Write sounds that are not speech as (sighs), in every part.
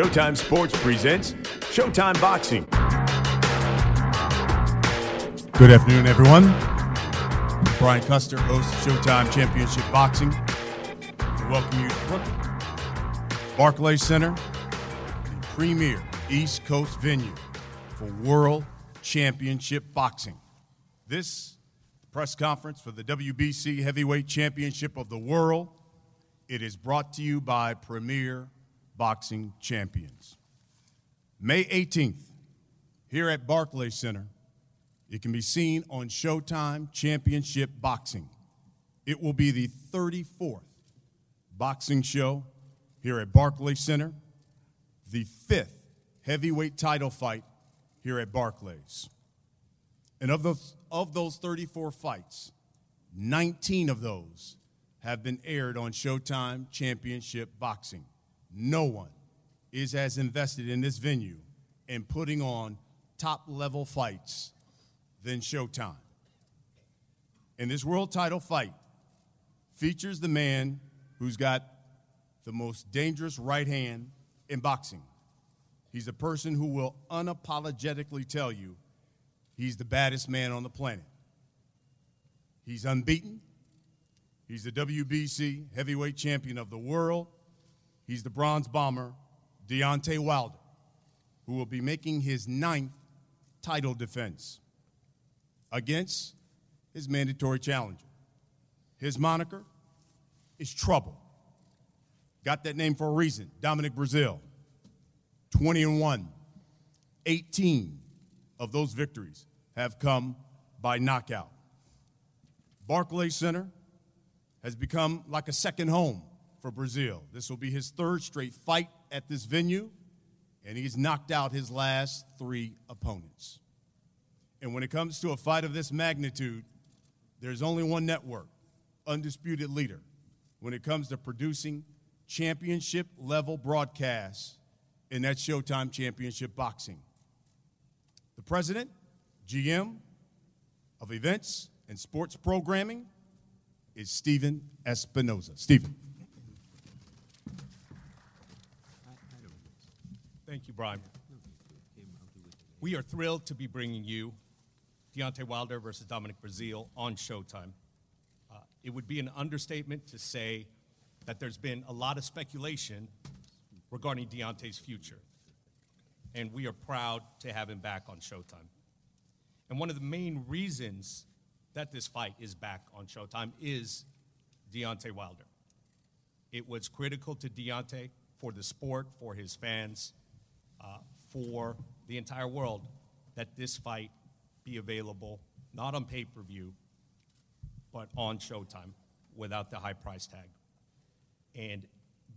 Showtime Sports presents Showtime Boxing. Good afternoon, everyone. Brian Custer, host of Showtime Championship Boxing. We welcome you to Brooklyn. Barclays Center, the premier East Coast venue for World Championship Boxing. This press conference for the WBC Heavyweight Championship of the World. It is brought to you by Premier Boxing Champions. May 18th, here at Barclays Center, it can be seen on Showtime Championship Boxing. It will be the 34th boxing show here at Barclays Center, the fifth heavyweight title fight here at Barclays. And of those, of those 34 fights, 19 of those have been aired on Showtime Championship Boxing. No one is as invested in this venue in putting on top level fights than Showtime. And this world title fight features the man who's got the most dangerous right hand in boxing. He's a person who will unapologetically tell you he's the baddest man on the planet. He's unbeaten. He's the WBC heavyweight champion of the world. He's the bronze bomber, Deontay Wilder, who will be making his ninth title defense against his mandatory challenger. His moniker is Trouble. Got that name for a reason. Dominic Breazeale, 20 and 1. 18 of those victories have come by knockout. Barclays Center has become like a second home for Breazeale. This will be his third straight fight at this venue, and he's knocked out his last three opponents. And when it comes to a fight of this magnitude, there's only one network, undisputed leader, when it comes to producing championship level broadcasts, and that's Showtime Championship Boxing. The president, GM of events and sports programming is Stephen Espinoza. Stephen. Thank you, Brian. We are thrilled to be bringing you Deontay Wilder versus Dominic Breazeale on Showtime. Uh, it would be an understatement to say that there's been a lot of speculation regarding Deontay's future, and we are proud to have him back on Showtime. And one of the main reasons that this fight is back on Showtime is Deontay Wilder. It was critical to Deontay for the sport, for his fans, uh, for the entire world that this fight be available not on pay per view, but on Showtime without the high price tag. And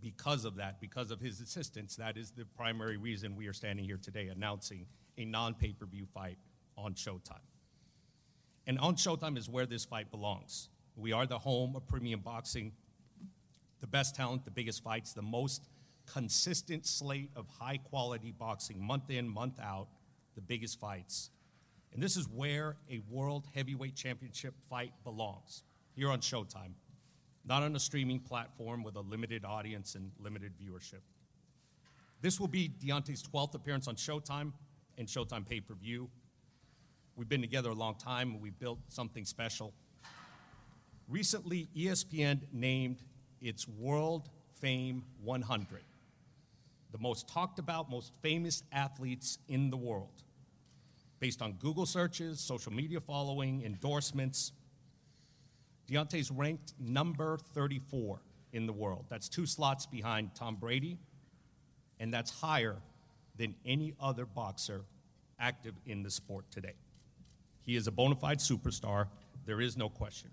because of that, because of his assistance, that is the primary reason we are standing here today announcing a non pay per view fight on Showtime. And on Showtime is where this fight belongs. We are the home of premium boxing, the best talent, the biggest fights, the most consistent slate of high quality boxing, month in, month out, the biggest fights. And this is where a world heavyweight championship fight belongs, here on Showtime, not on a streaming platform with a limited audience and limited viewership. This will be Deontay's 12th appearance on Showtime and Showtime pay per view. We've been together a long time and we built something special. Recently, ESPN named its World Fame 100 the most talked about, most famous athletes in the world, based on Google searches, social media following, endorsements. Deontay's ranked number 34 in the world. That's two slots behind Tom Brady, and that's higher than any other boxer active in the sport today. He is a bona fide superstar. There is no question.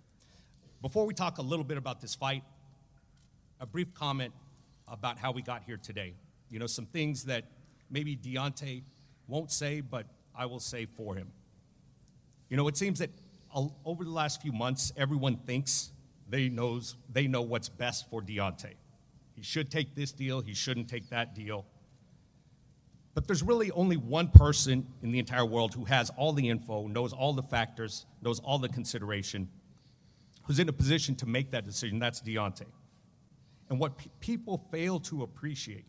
Before we talk a little bit about this fight, a brief comment about how we got here today. You know, some things that maybe Deontay won't say, but I will say for him. You know, it seems that over the last few months, everyone thinks they knows they know what's best for Deontay. He should take this deal. He shouldn't take that deal. But there's really only one person in the entire world who has all the info, knows all the factors, knows all the consideration, who's in a position to make that decision. That's Deontay. And what pe- people fail to appreciate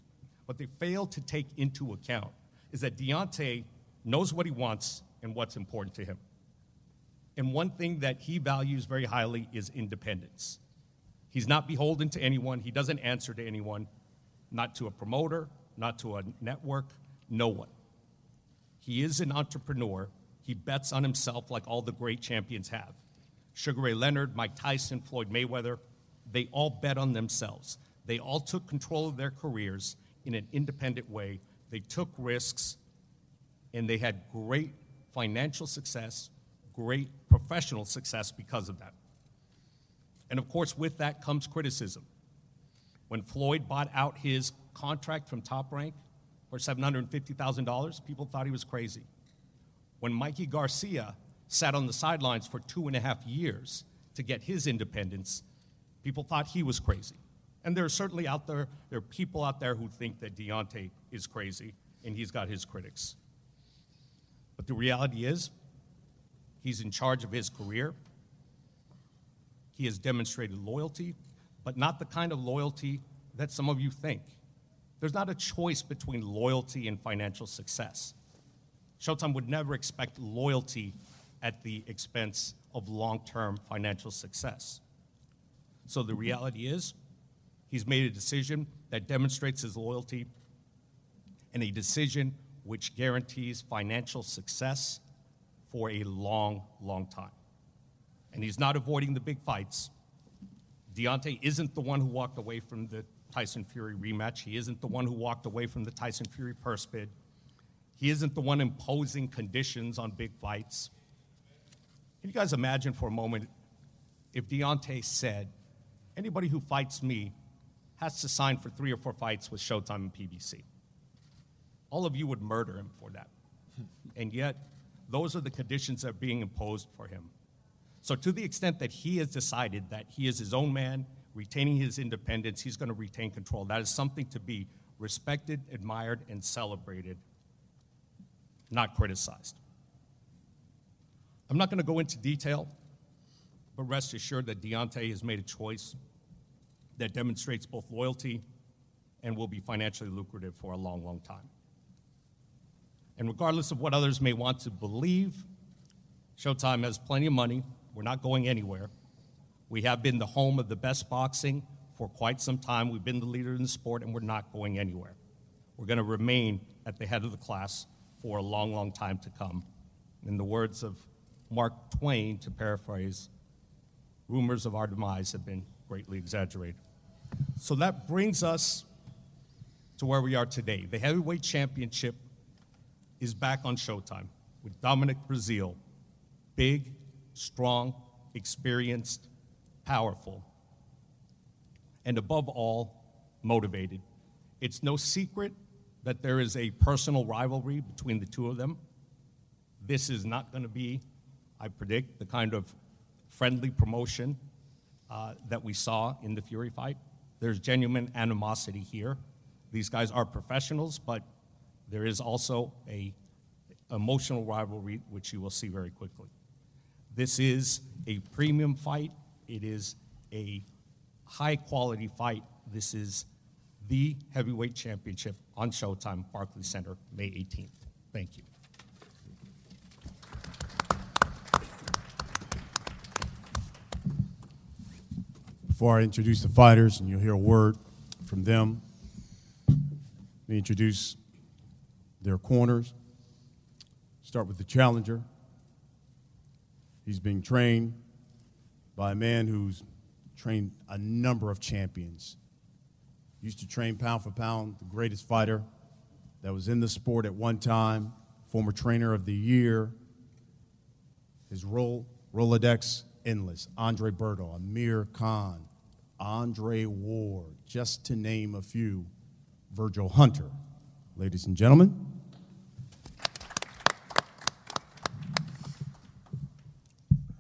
what they fail to take into account is that Deontay knows what he wants and what's important to him. And one thing that he values very highly is independence. He's not beholden to anyone, he doesn't answer to anyone, not to a promoter, not to a network, no one. He is an entrepreneur. He bets on himself like all the great champions have. Sugar Ray Leonard, Mike Tyson, Floyd Mayweather, they all bet on themselves. They all took control of their careers in an independent way. They took risks, and they had great financial success, great professional success because of that. And of course, with that comes criticism. When Floyd bought out his contract from Top Rank for $750,000, people thought he was crazy. When Mikey Garcia sat on the sidelines for two and a half years to get his independence, people thought he was crazy. And there are certainly out there, there are people out there who think that Deontay is crazy, and he's got his critics. But the reality is, he's in charge of his career. He has demonstrated loyalty, but not the kind of loyalty that some of you think. There's not a choice between loyalty and financial success. Showtime would never expect loyalty at the expense of long term financial success. So the reality is, he's made a decision that demonstrates his loyalty and a decision which guarantees financial success for a long, long time. And he's not avoiding the big fights. Deontay isn't the one who walked away from the Tyson Fury rematch. He isn't the one who walked away from the Tyson Fury purse bid. He isn't the one imposing conditions on big fights. Can you guys imagine for a moment if Deontay said, anybody who fights me has to sign for three or four fights with Showtime and PBC? All of you would murder him for that. (laughs) And yet, those are the conditions that are being imposed for him. So, to the extent that he has decided that he is his own man, retaining his independence, he's going to retain control. That is something to be respected, admired, and celebrated, not criticized. I'm not going to go into detail, but rest assured that Deontay has made a choice that demonstrates both loyalty and will be financially lucrative for a long, long time. And regardless of what others may want to believe, Showtime has plenty of money. We're not going anywhere. We have been the home of the best boxing for quite some time. We've been the leader in the sport, and we're not going anywhere. We're going to remain at the head of the class for a long, long time to come. In the words of Mark Twain, to paraphrase, rumors of our demise have been greatly exaggerated. So that brings us to where we are today. The heavyweight championship is back on Showtime with Dominic Breazeale. big, strong, experienced, powerful, and above all, motivated. It's no secret that there is a personal rivalry between the two of them. This is not going to be, I predict, the kind of friendly promotion uh, that we saw in the Fury fight. There's genuine animosity here. These guys are professionals, but there is also a emotional rivalry, which you will see very quickly. This is a premium fight. It is a high quality fight. This is the heavyweight championship on Showtime, Barclays Center, May 18th. Thank you. Before I introduce the fighters, and you'll hear a word from them, let me introduce their corners. Start with the challenger. He's being trained by a man who's trained a number of champions. Used to train pound for pound, the greatest fighter that was in the sport at one time, former trainer of the year. His role, Rolodex, endless. Andre Berto, Amir Khan, Andre Ward, just to name a few. Virgil Hunter. Ladies and gentlemen,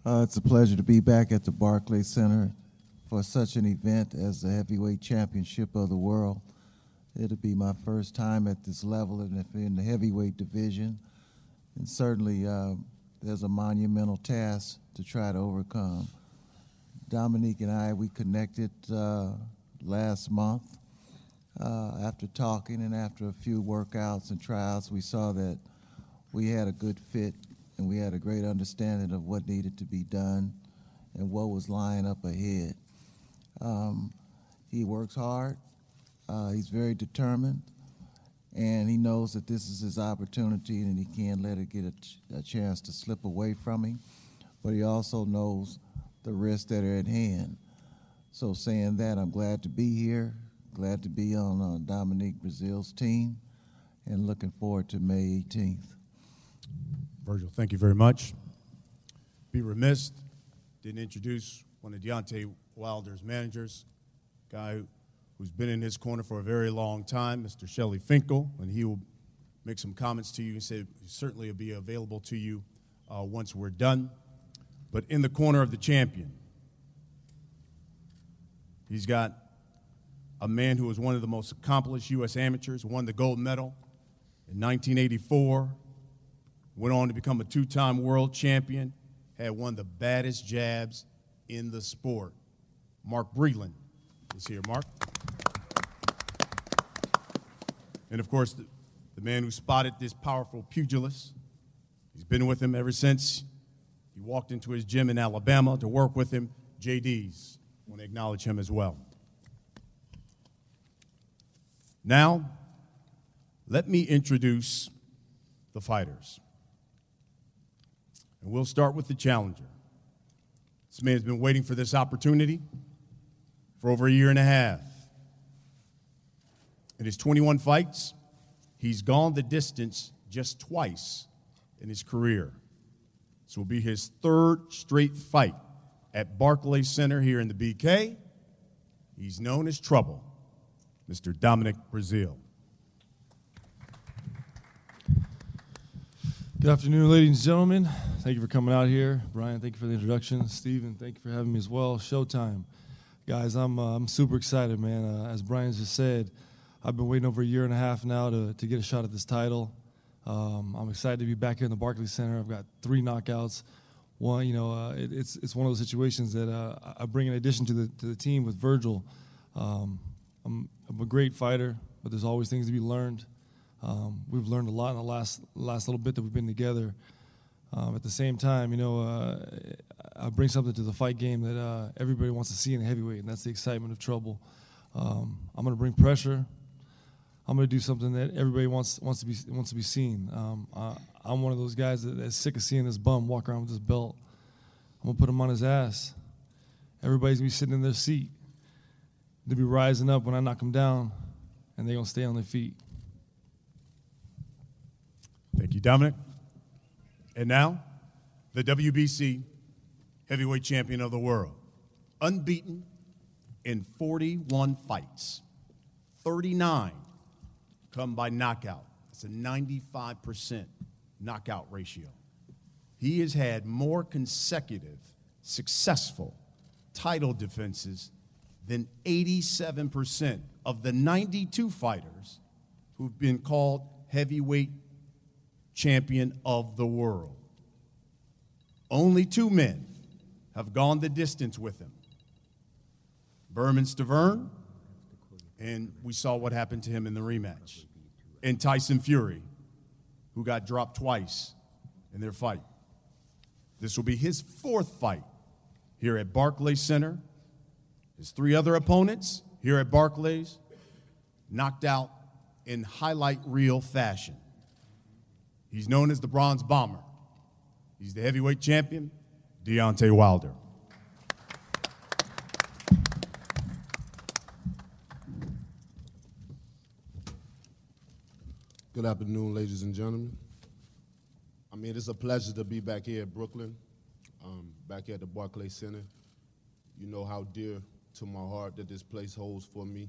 Uh, it's a pleasure to be back at the Barclays Center for such an event as the Heavyweight Championship of the World. It'll be my first time at this level in the heavyweight division, and certainly uh, there's a monumental task to try to overcome. Dominique and I, we connected uh, last month. uh, after talking and after a few workouts and trials, we saw that we had a good fit and we had a great understanding of what needed to be done and what was lying up ahead. Um, he works hard. Uh, he's very determined, and he knows that this is his opportunity, and he can't let it get a, ch- a chance to slip away from him. But he also knows the risks that are at hand. So, saying that, I'm glad to be here, glad to be on uh, Dominique Breazeale's team, and looking forward to May 18th. Virgil, thank you very much. Be remiss, didn't introduce one of Deontay Wilder's managers, guy who's been in his corner for a very long time, Mr. Shelly Finkel, and he will make some comments to you and say certainly will be available to you uh, once we're done. But in the corner of the champion, he's got a man who was one of the most accomplished U.S. amateurs, won the gold medal in 1984, went on to become a two time world champion, had one of the baddest jabs in the sport. Mark Breland is here. Mark. And of course, the, the man who spotted this powerful pugilist, he's been with him ever since he walked into his gym in Alabama to work with him, Jay Deas. I want to acknowledge him as well. Now, let me introduce the fighters. And we'll start with the challenger. This man has been waiting for this opportunity for over a year and a half. In his 21 fights, he's gone the distance just twice in his career. This will be his third straight fight at Barclays Center here in the BK. He's known as Trouble, Mr. Dominic Breazeale. Good afternoon, ladies and gentlemen. Thank you for coming out here. Brian, thank you for the introduction. Steven, thank you for having me as well. Showtime. Guys, I'm, uh, I'm super excited, man. Uh, as Brian just said, I've been waiting over a year and a half now to, to get a shot at this title. Um, I'm excited to be back here in the Barclays Center. I've got three knockouts. One, you know, uh, it, it's, it's one of those situations that uh, I bring in addition to the, to the team with Virgil. Um, I'm, I'm a great fighter, but there's always things to be learned. Um, we've learned a lot in the last last little bit that we've been together. Um, at the same time, you know, uh, I bring something to the fight game that uh, everybody wants to see in heavyweight, and that's the excitement of trouble. Um, I'm going to bring pressure. I'm going to do something that everybody wants wants to be wants to be seen. Um, I, am one of those guys that, that's sick of seeing this bum walk around with this belt. I'm going to put him on his ass. Everybody's going to be sitting in their seat. They'll be rising up when I knock them down, and they're going to stay on their feet. Thank you, Dominic. And now, the WBC heavyweight champion of the world, unbeaten in 41 fights, 39 come by knockout. It's a 95% knockout ratio. He has had more consecutive successful title defenses than 87% of the 92 fighters who've been called heavyweight champion of the world. Only two men have gone the distance with him Bermane Stiverne, and we saw what happened to him in the rematch, and Tyson Fury, who got dropped twice in their fight. This will be his fourth fight here at Barclays Center. His three other opponents here at Barclays knocked out in highlight reel fashion. He's known as the Bronze Bomber. He's the heavyweight champion, Deontay Wilder. Good afternoon, ladies and gentlemen. I mean, it's a pleasure to be back here at Brooklyn, um, back here at the Barclays Center. You know how dear to my heart that this place holds for me.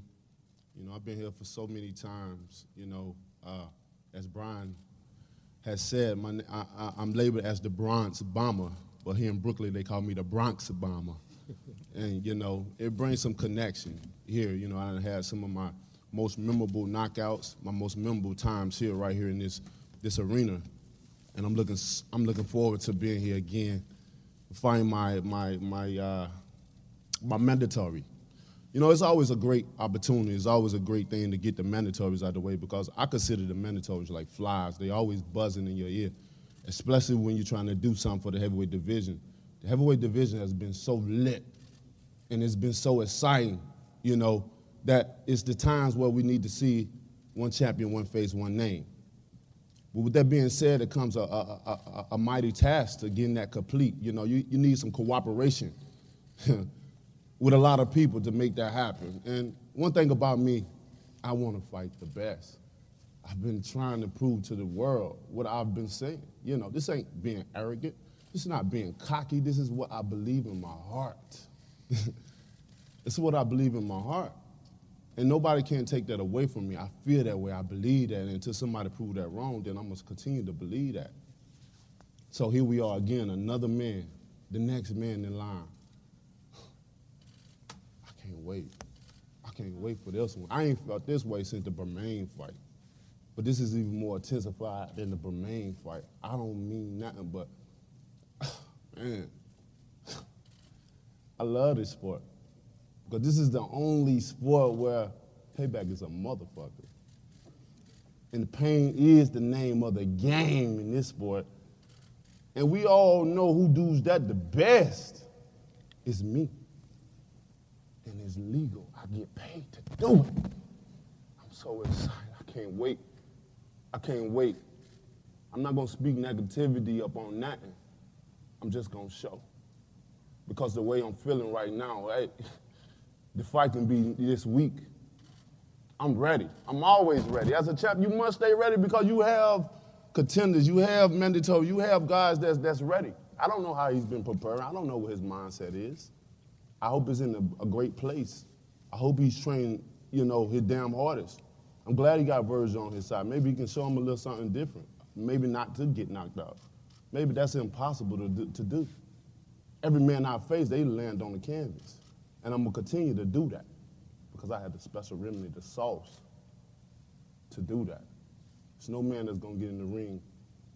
You know, I've been here for so many times. You know, uh, as Brian has said, my, I, am labeled as the Bronze Bomber, but here in Brooklyn they call me the Bronx Bomber. (laughs) and, you know, it brings some connection here. You know, I had some of my most memorable knockouts, my most memorable times here, right here in this, this arena. And I'm looking, I'm looking forward to being here again, find my, my, my, uh, my mandatory. You know, it's always a great opportunity. It's always a great thing to get the mandatories out of the way because I consider the mandatories like flies. They always buzzing in your ear, especially when you're trying to do something for the heavyweight division. The heavyweight division has been so lit and it's been so exciting, you know, that it's the times where we need to see one champion, one face, one name. But with that being said, it comes a, a, a, a mighty task to getting that complete. You know, you, you need some cooperation (laughs) with a lot of people to make that happen. And one thing about me, I want to fight the best. I've been trying to prove to the world what I've been saying. You know, this ain't being arrogant. This is not being cocky. This is what I believe in my heart. (laughs) it's what I believe in my heart. And nobody can take that away from me. I feel that way. I believe that. And until somebody prove that wrong, then I must continue to believe that. So here we are again, another man, the next man in line. (sighs) I can't wait. I can't wait for this one. I ain't felt this way since the Bermane fight. But this is even more intensified than the Bermane fight. I don't mean nothing, but (sighs) man, (sighs) I love this sport. Because this is the only sport where payback is a motherfucker. And pain is the name of the game in this sport. And we all know who does that the best. It's me. And it's legal. I get paid to do it. I'm so excited. I can't wait. I can't wait. I'm not to speak negativity up on nothing. I'm just to show. Because the way I'm feeling right now, hey, (laughs) the fight can be this week. I'm ready. I'm always ready. As a champ, you must stay ready because you have contenders, you have mandatory, you have guys that's, that's ready. I don't know how he's been preparing. I don't know what his mindset is. I hope he's in a, a great place. I hope he's trained, you know, his damn hardest. I'm glad he got Virgil on his side. Maybe he can show him a little something different. Maybe not to get knocked out. Maybe that's impossible to do. To do. Every man I face, they land on the canvas. And I'm going to continue to do that because I have the special remedy, the sauce, to do that. There's no man that's going to get in the ring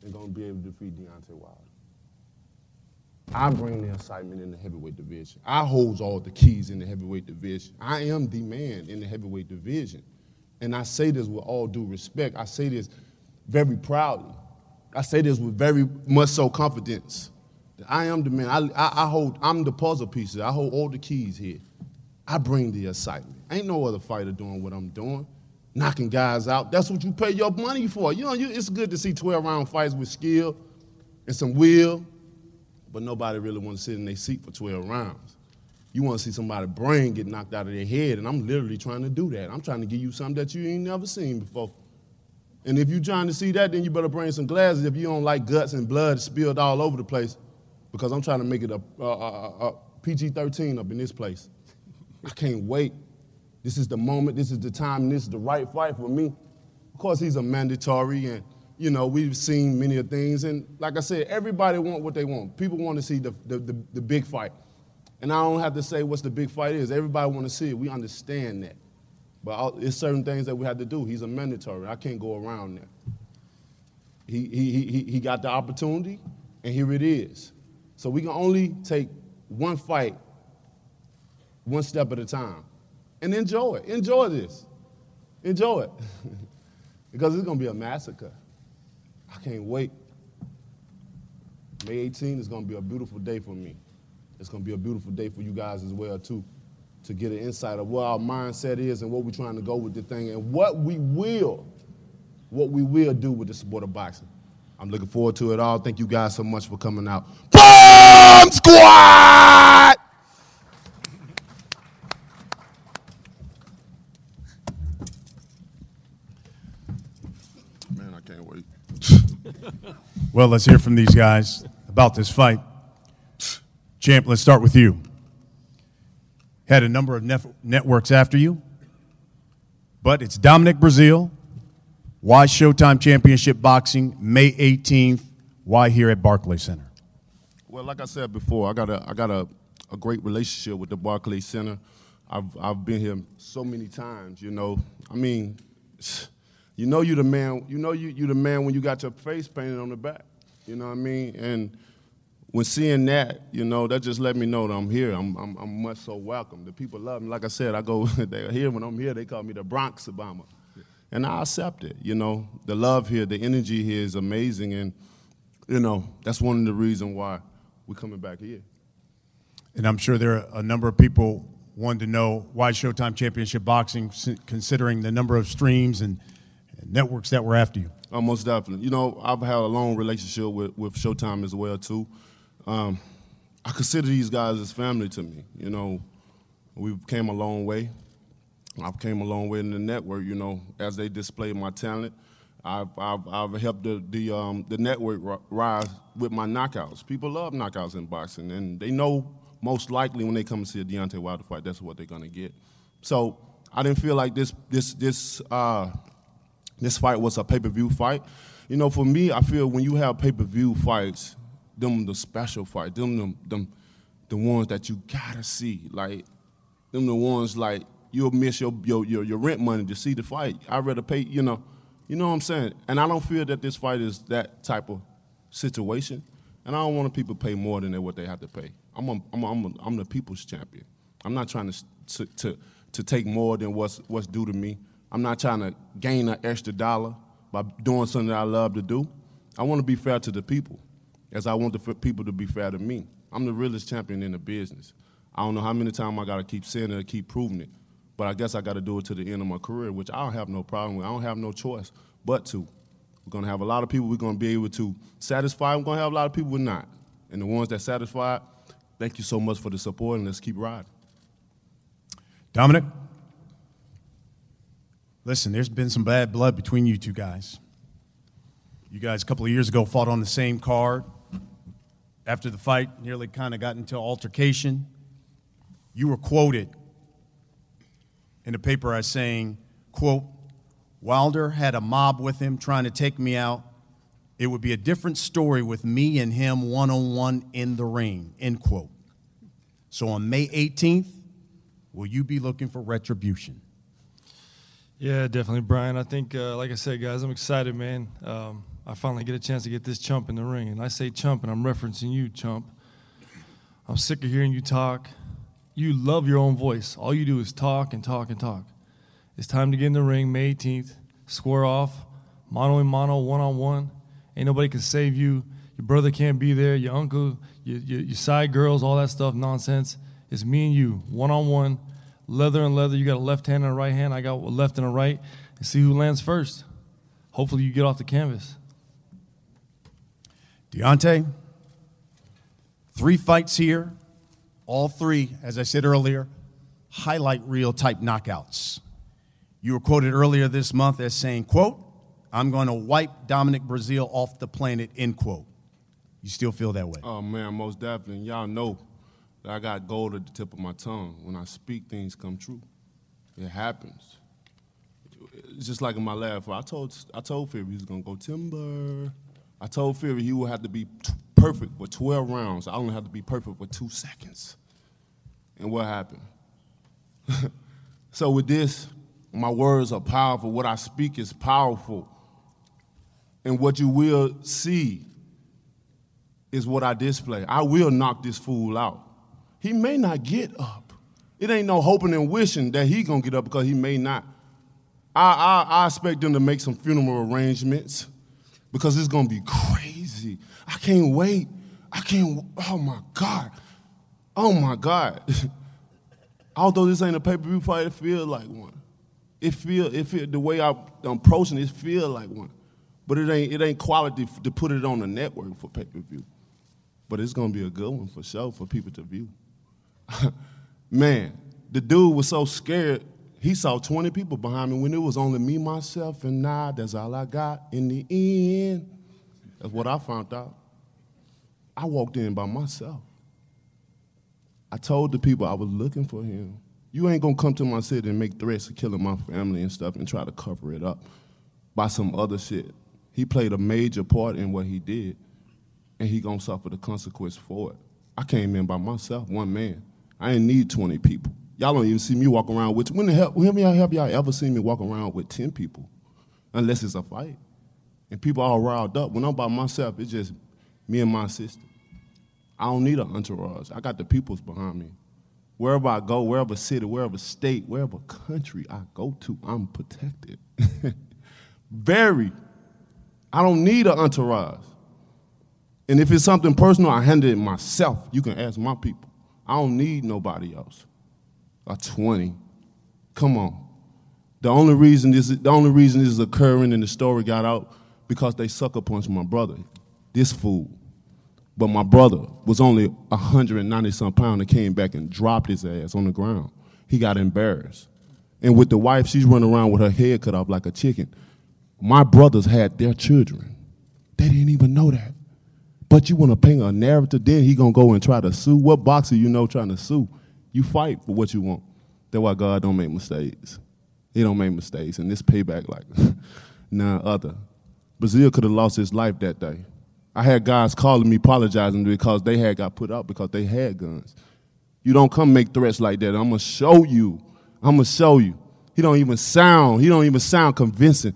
and going to be able to defeat Deontay Wilder. I bring the excitement in the heavyweight division. I hold all the keys in the heavyweight division. I am the man in the heavyweight division. And I say this with all due respect. I say this very proudly. I say this with very much so confidence. I am the man. I, I, I, hold, I'm the puzzle pieces. I hold all the keys here. I bring the excitement. Ain't no other fighter doing what I'm doing, knocking guys out. That's what you pay your money for. You know, you, it's good to see 12 round fights with skill and some will, but nobody really wants to sit in their seat for 12 rounds. You want to see somebody brain get knocked out of their head, and I'm literally trying to do that. I'm trying to give you something that you ain't never seen before. And if you're trying to see that, then you better bring some glasses if you don't like guts and blood spilled all over the place because I'm trying to make it a, a, a, a PG 13 up in this place. I can't wait. This is the moment, this is the time, this is the right fight for me. Of course, he's a mandatory, and you know, we've seen many of things. And like I said, everybody want what they want. People want to see the, the, the, the big fight. And I don't have to say what the big fight is. Everybody want to see it. We understand that. But it's certain things that we have to do. He's a mandatory. I can't go around that. He, he, he, he got the opportunity, and here it is. So we can only take one fight, one step at a time, and enjoy it. Enjoy this. Enjoy it. (laughs) because it's going to be a massacre. I can't wait. May 18 is going to be a beautiful day for me. It's going to be a beautiful day for you guys as well, too, to get an insight of what our mindset is and what we're trying to go with the thing and what we will, what we will do with the sport of boxing. I'm looking forward to it all. Thank you guys so much for coming out. Bomb Squad! Man, I can't wait. (laughs) well, let's hear from these guys about this fight. Champ, let's start with you. Had a number of nef- networks after you, but it's Dominic Breazeale why Showtime Championship Boxing, May 18th? Why here at Barclay Center? Well, like I said before, I got a I got a, a great relationship with the Barclay Center. I've I've been here so many times. You know, I mean, you know you the man. You know you you the man when you got your face painted on the back. You know what I mean? And when seeing that, you know, that just let me know that I'm here. I'm, I'm, I'm much so welcome. The people love me. Like I said, I go, (laughs) they're here when I'm here, they call me the Bronx Obama. And I accept it, you know. The love here, the energy here is amazing. And, you know, that's one of the reasons why we're coming back here. And I'm sure there are a number of people wanting to know why Showtime Championship Boxing, considering the number of streams and networks that were after you. Oh, most definitely. You know, I've had a long relationship with, with Showtime as well, too. Um, I consider these guys as family to me. You know, we've came a long way. I've came a long way in the network, you know, as they display my talent. I've, I've, I've helped the, the, um, the network rise with my knockouts. People love knockouts in boxing, and they know most likely when they come to see a Deontay Wilder fight, that's what they're gonna get. So I didn't feel like this, this, this, uh, this fight was a pay-per-view fight. You know, for me, I feel when you have pay-per-view fights, them the special fight, them, them, them the ones that you gotta see, like them the ones like you'll miss your, your, your, your rent money to see the fight. I'd rather pay, you know, you know what I'm saying? And I don't feel that this fight is that type of situation. And I don't want people to pay more than what they have to pay. I'm, a, I'm, a, I'm, a, I'm the people's champion. I'm not trying to, to, to, to take more than what's, what's due to me. I'm not trying to gain an extra dollar by doing something that I love to do. I want to be fair to the people, as I want the people to be fair to me. I'm the realest champion in the business. I don't know how many times I got to keep saying it, keep proving it. But I guess I got to do it to the end of my career, which I don't have no problem with. I don't have no choice but to. We're going to have a lot of people we're going to be able to satisfy. We're going to have a lot of people we're not. And the ones that satisfy, thank you so much for the support, and let's keep riding. Dominic, listen, there's been some bad blood between you two guys. You guys, a couple of years ago, fought on the same card. After the fight, nearly kind of got into altercation. You were quoted in the paper as saying, quote, Wilder had a mob with him trying to take me out. It would be a different story with me and him one on one in the ring, end quote. So on May 18th, will you be looking for retribution? Yeah, definitely, Brian. I think, uh, like I said, guys, I'm excited, man. Um, I finally get a chance to get this chump in the ring. And I say chump, and I'm referencing you, chump. I'm sick of hearing you talk you love your own voice. All you do is talk and talk and talk. It's time to get in the ring May 18th, square off, mono a mono, one on one. Ain't nobody can save you. Your brother can't be there, your uncle, your, your, your side girls, all that stuff, nonsense. It's me and you, one on one, leather and leather. You got a left hand and a right hand. I got a left and a right. And see who lands first. Hopefully, you get off the canvas. Deontay, three fights here, all three, as I said earlier, highlight reel type knockouts. You were quoted earlier this month as saying, quote, I'm going to wipe Dominic Breazeale off the planet, end quote. You still feel that way? Oh, man, most definitely. Y'all know that I got gold at the tip of my tongue. When I speak, things come true. It happens. It's just like in my last fight. I told, I told Fury he was going to go timber. I told Fury he would have to be perfect for 12 rounds. I only have to be perfect for two seconds. And what happened? (laughs) so with this, my words are powerful. What I speak is powerful. And what you will see is what I display. I will knock this fool out. He may not get up. It ain't no hoping and wishing that he gonna get up because he may not. I, I, I expect them to make some funeral arrangements because it's gonna be crazy. I can't wait. I can't. Oh my God. Oh my God. (laughs) Although this ain't a pay per view fight, it feels like one. It feel it feel the way I'm approaching it feel like one, but it ain't it ain't quality to put it on the network for pay per view. But it's gonna be a good one for sure for people to view. (laughs) Man, the dude was so scared. He saw 20 people behind me when it was only me, myself, and I. That's all I got in the end. That's what I found out. I walked in by myself. I told the people I was looking for him. You ain't gonna come to my city and make threats of killing my family and stuff and try to cover it up by some other shit. He played a major part in what he did, and he gonna suffer the consequence for it. I came in by myself, one man. I ain't need 20 people. Y'all don't even see me walk around with, when the hell, when have y'all ever seen me walk around with 10 people? Unless it's a fight and people all riled up. When I'm by myself, it's just me and my sister. I don't need an entourage. I got the peoples behind me. Wherever I go, wherever city, wherever state, wherever country I go to, I'm protected. (laughs) Very. I don't need an entourage. And if it's something personal, I handle it myself. You can ask my people. I don't need nobody else. A 20. Come on. The only reason this the only reason this is occurring and the story got out because they sucker punched my brother. This fool. But my brother was only 190 some pounds and came back and dropped his ass on the ground. He got embarrassed. And with the wife, she's running around with her head cut off like a chicken. My brothers had their children. They didn't even know that. But you want to paint a narrative, then he gonna go and try to sue. What boxer you know trying to sue? You fight for what you want. That's why God don't make mistakes. He don't make mistakes, and this payback like (laughs) none other. Breazeale could have lost his life that day. I had guys calling me apologizing because they had got put out because they had guns. You don't come make threats like that. I'm gonna show you. I'm gonna show you. He don't even sound. He don't even sound convincing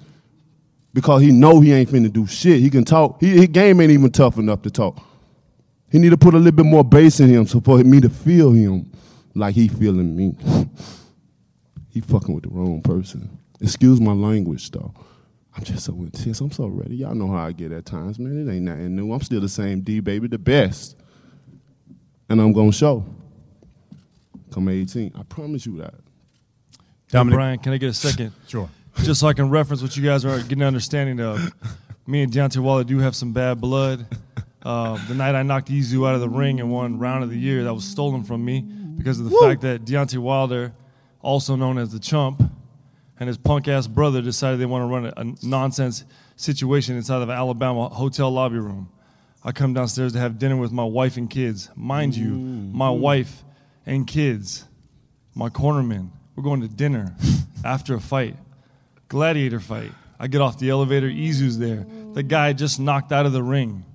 because he know he ain't finna do shit. He can talk. He, his game ain't even tough enough to talk. He need to put a little bit more bass in him so for me to feel him like he feeling me. (laughs) he fucking with the wrong person. Excuse my language though. I'm just so intense. I'm so ready. Y'all know how I get at times, man. It ain't nothing new. I'm still the same D, baby, the best. And I'm gonna show. Come 18. I promise you that. Dominic, Brian, can I get a second? (laughs) sure. Just so I can reference what you guys are getting an understanding of. Me and Deontay Wilder do have some bad blood. Uh, the night I knocked Izu out of the ring in one round of the year, that was stolen from me because of the fact that Deontay Wilder, also known as the Chump, and his punk ass brother decided they want to run a, a nonsense situation inside of an Alabama hotel lobby room. I come downstairs to have dinner with my wife and kids. Mind you, mm-hmm. my wife and kids, my cornerman. We're going to dinner (laughs) after a fight, gladiator fight. I get off the elevator, Izu's there. The guy just knocked out of the ring,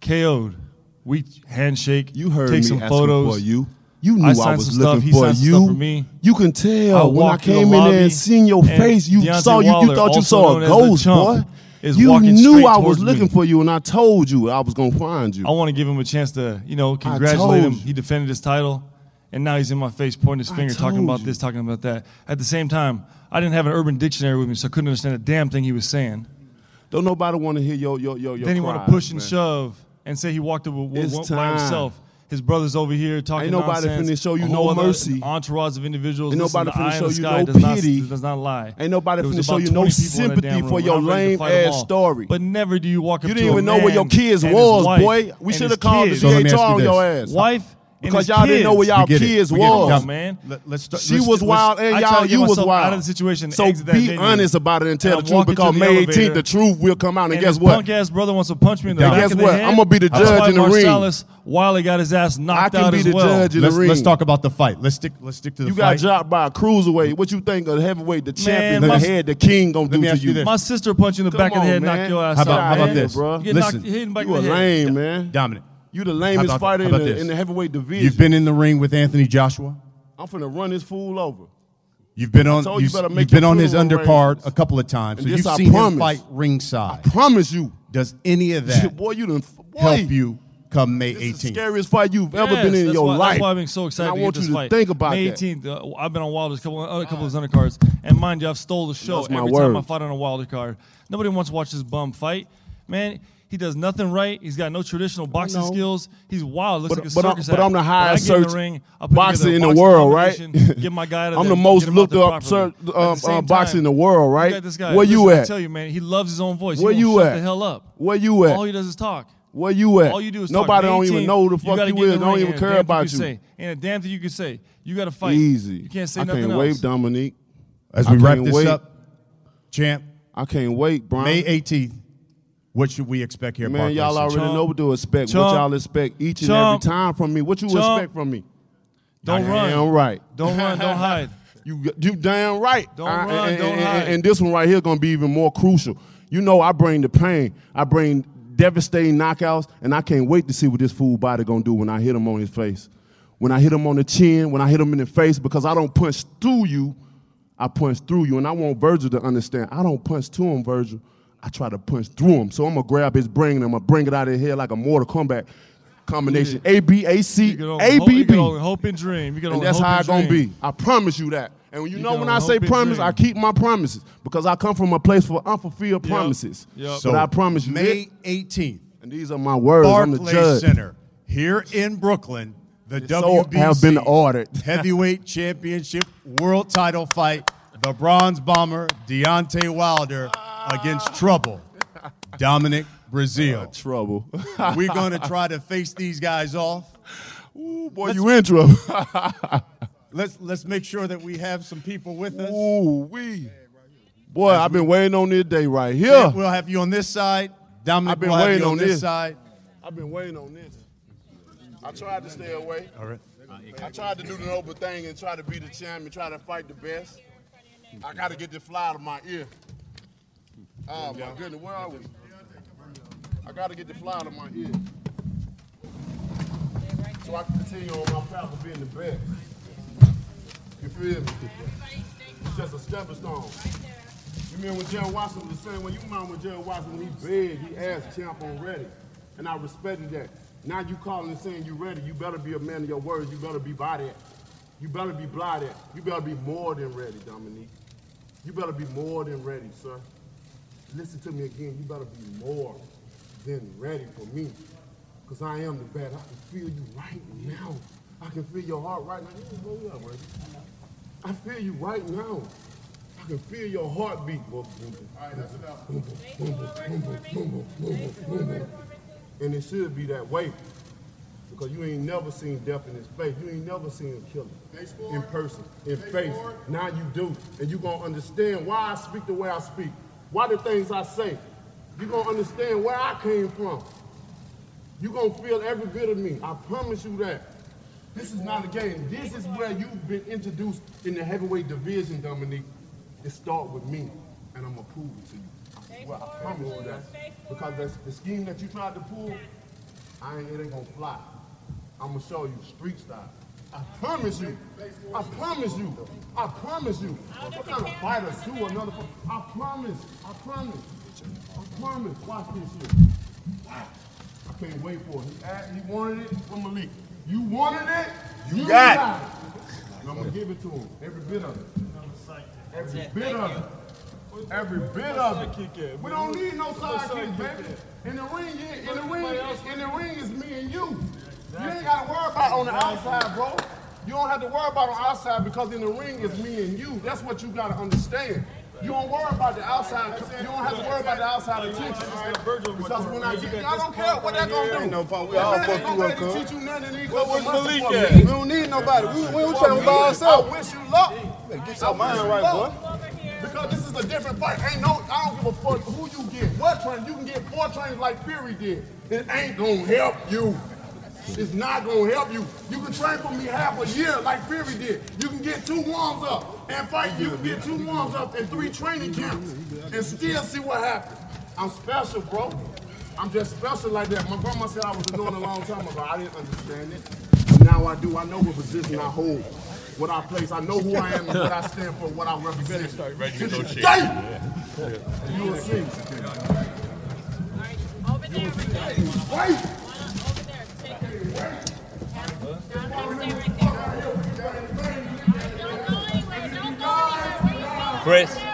KO'd. We handshake, You heard take me some asking photos. for you. You knew I I, was some stuff, looking for you. for me. You can I tell when I walked in came in there and seen your and face. You Deontay saw you. You thought you saw a ghost, boy. You knew I was looking me. for you, and I told you I was gonna find you. I want to give him a chance to, you know, congratulate him. He defended his title, and now he's in my face, pointing his finger, talking about you. this, talking about that. At the same time, I didn't have an urban dictionary with me, so I couldn't understand a damn thing he was saying. Don't nobody want to hear your your your your. then he want to push and man. shove and say he walked up with, with, by himself. His brother's over here talking Ain't nobody nonsense. finna show you no mercy. Entourage of individuals. Ain't nobody finna show you no does not, pity. does not lie. Ain't nobody finna show you no 20 people in that sympathy for your I'm ready to fight 'em lame-ass story. But never do you walk up You didn't even know where your kids was, boy. We should have called the kids. So let DHR on your ass. wife Because y'all didn't know where y'all We kids it. was. Dom- man. Let, let's start. She let's- was let's- wild and I y'all, you was wild. out of the situation and So be venue. honest about it and tell And the truth because to the May 18th, the truth will come out. And, And guess what? punk ass brother wants to punch me in the Now, back guess of the what? head. I'ma be the judge in the ring. Marsellos Wilder got his ass knocked can out be as the well. judge in the Let's, ring. let's talk about the fight. Let's stick. Let's stick to the You got dropped by a cruiserweight. What you think of heavyweight, the champion, my- the head, the king gonna do me to you you? My sister punched you in the back of the head, on, knocked your ass How about- out. how about this? bro? You get Listen. knocked, hit in the back You a of the head. lame, man. Dominic. You the lamest about- fighter in the, in the heavyweight division. You've been in the ring with Anthony Joshua. I'm finna run this fool over. You've been on. told you You've, you've been on his undercard arrangements. a couple of times, so And this you've I seen promise. him fight ringside. I promise you. Does any of that (laughs) Boy, you done boy, help you come May This is the scariest fight you've ever Yes, been in that's your why, life. That's why I've been so excited And to I want get this you to fight. think about May that. 18th, uh, I've been on Wilder's couple, other couple of his undercards, and mind you, I've stole the show That's my every time I fight on a Wilder card. Nobody wants to watch this bum fight, man. He does nothing right. He's got no traditional boxing know. skills. He's wild. Looks But- like a but I'm- circus but. I'm the highest I in the search ring, boxer in the world, right? combination, Get my guy out of I'm there, the most get him out looked up properly. sir, At the um, same um, boxer in the world, you right? got this guy. Where you Listen, I at? tell you, man, he loves his own voice. Where he you at? Shut the hell up. Where you at? All he does is talk. Where you at? All you do is talk. Nobody May don't even know who the fuck gotta you, is. the Don't even care about you. Say. Ain't a damn thing you can say. You got to fight. Easy. You can't say I nothing can't else. wait, Dominique. As I we wrap this wait. up, champ, I can't wait, Brian. May 18th. What should we expect here, Man, Barclays y'all already Chump. know what to expect. Chump. What y'all expect each and Chump. every time from me. What you Chump. expect from me? Don't run. Damn right. Don't run. Don't (laughs) hide. You you damn right. Don't I- run, and, don't and- hide. and this one right here gonna be even more crucial. You know I bring the pain. I bring devastating knockouts, and I can't wait to see what this fool body gonna do when I hit him on his face. When I hit him on the chin, when I hit him in the face, because I don't punch through you, I punch through you. And I want Virgil to understand. I don't punch to him, Virgil. I try to punch through him. So I'm gonna grab his brain and I'm gonna bring it out of here like a Mortal Kombat. combination. A B A C You can only A hope- B You can B. only hope and dream. You can And that's how and it's gonna be. I promise you that. And you, You know when I say promise, dream. I keep my promises because I come from a place for unfulfilled Yep. promises. Yep. But I promise you, May 18th, and these are my words. I'm the Barclays judge. Center here in Brooklyn. The so WBC have been ordered. (laughs) heavyweight championship world title fight. The Bronze Bomber Deontay Wilder against Trouble Dominic Breazeale. Uh, trouble. We're going to try to face these guys off. Ooh, boy, you in trouble. (laughs) Let's let's make sure that we have some people with us. Ooh, we. Boy, I've been waiting on this day right here. We'll have you on this side. Dominic I've been will have waiting you on, on this, this. side. I've been waiting on this. I tried to stay away. All right. I tried to do the noble thing and try to be the champion, try to fight the best. I got to get the fly out of my ear. Oh my goodness, where are we? I got to get the fly out of my ear. So I can continue on my path of being the best. You feel me? It's just a stepping stone. You remember when Jerry Watson was saying, when you remember when Jerry Watson, when he begged, he asked champ on ready. And I respected that. Now you calling and saying you ready, you better be a man of your words. You better be by that. You better be blind that. You better be more than ready, Dominique. You better be more than ready, sir listen to me again. You better be more than ready for me. Because I am the bad. I can feel you right now. I can feel your heart right now. Hold up, right? I feel you right now. I can feel your heartbeat. All right, that's enough. And it should be that way. Because you ain't never seen death in his face. You ain't never seen a killer in person, in face. Now you do. And you going to understand why I speak the way I speak. Why the things I say. You're going to understand where I came from. You're going to feel every bit of me. I promise you that. This is not a game. This is where you've been introduced in the heavyweight division, Dominique. It start with me, and I'm going to prove it to you. I I promise you that. Because that's the scheme that you tried to pull, I ain't, it ain't going to fly. I'm going to show you street style. I promise you. I promise you. I promise you. What kind of fighter sue another? I promise. I promise. I promise. Watch this here. I can't wait for it. He, asked, he wanted it from Malik. You wanted it. You, got got it. And I'm gonna give it to him. Every bit of it. Every bit of it. Every bit of it. We don't need no sidekick, baby. In the ring, yeah, in the ring, in the ring is me and you. You ain't gotta worry about on the outside, bro. You don't have to worry about on the outside because in the ring is me and you. That's what you gotta understand. You don't worry about the outside. You don't have to worry about the outside attention. Because when I get, I don't care what that gonna do. no problem. We all fuck ain't you up, be able to cuz. teach you nothing. He Where- go where's for Malik at? me. We don't need nobody. We, we don't For tell me, him I wish you luck. Get your mind right, boy. Because this is a different fight. Ain't no, I don't give a fuck who you get. What train? You can get four trains like Fury did. It ain't gonna help you. It's not gonna help you. You can train for me half a year like Fury did. You can get two warms up and fight. You can get two warms up and three training camps and still see what happens. I'm special, bro. I'm just special like that. My grandma said I was doing a long time ago. I didn't understand it. Now I do. I know what position I hold, what I place. I know who I am and what I stand for, what I represent. Start Ready to To go this shake. day, You will see. Over there, right there. Wait. Chris.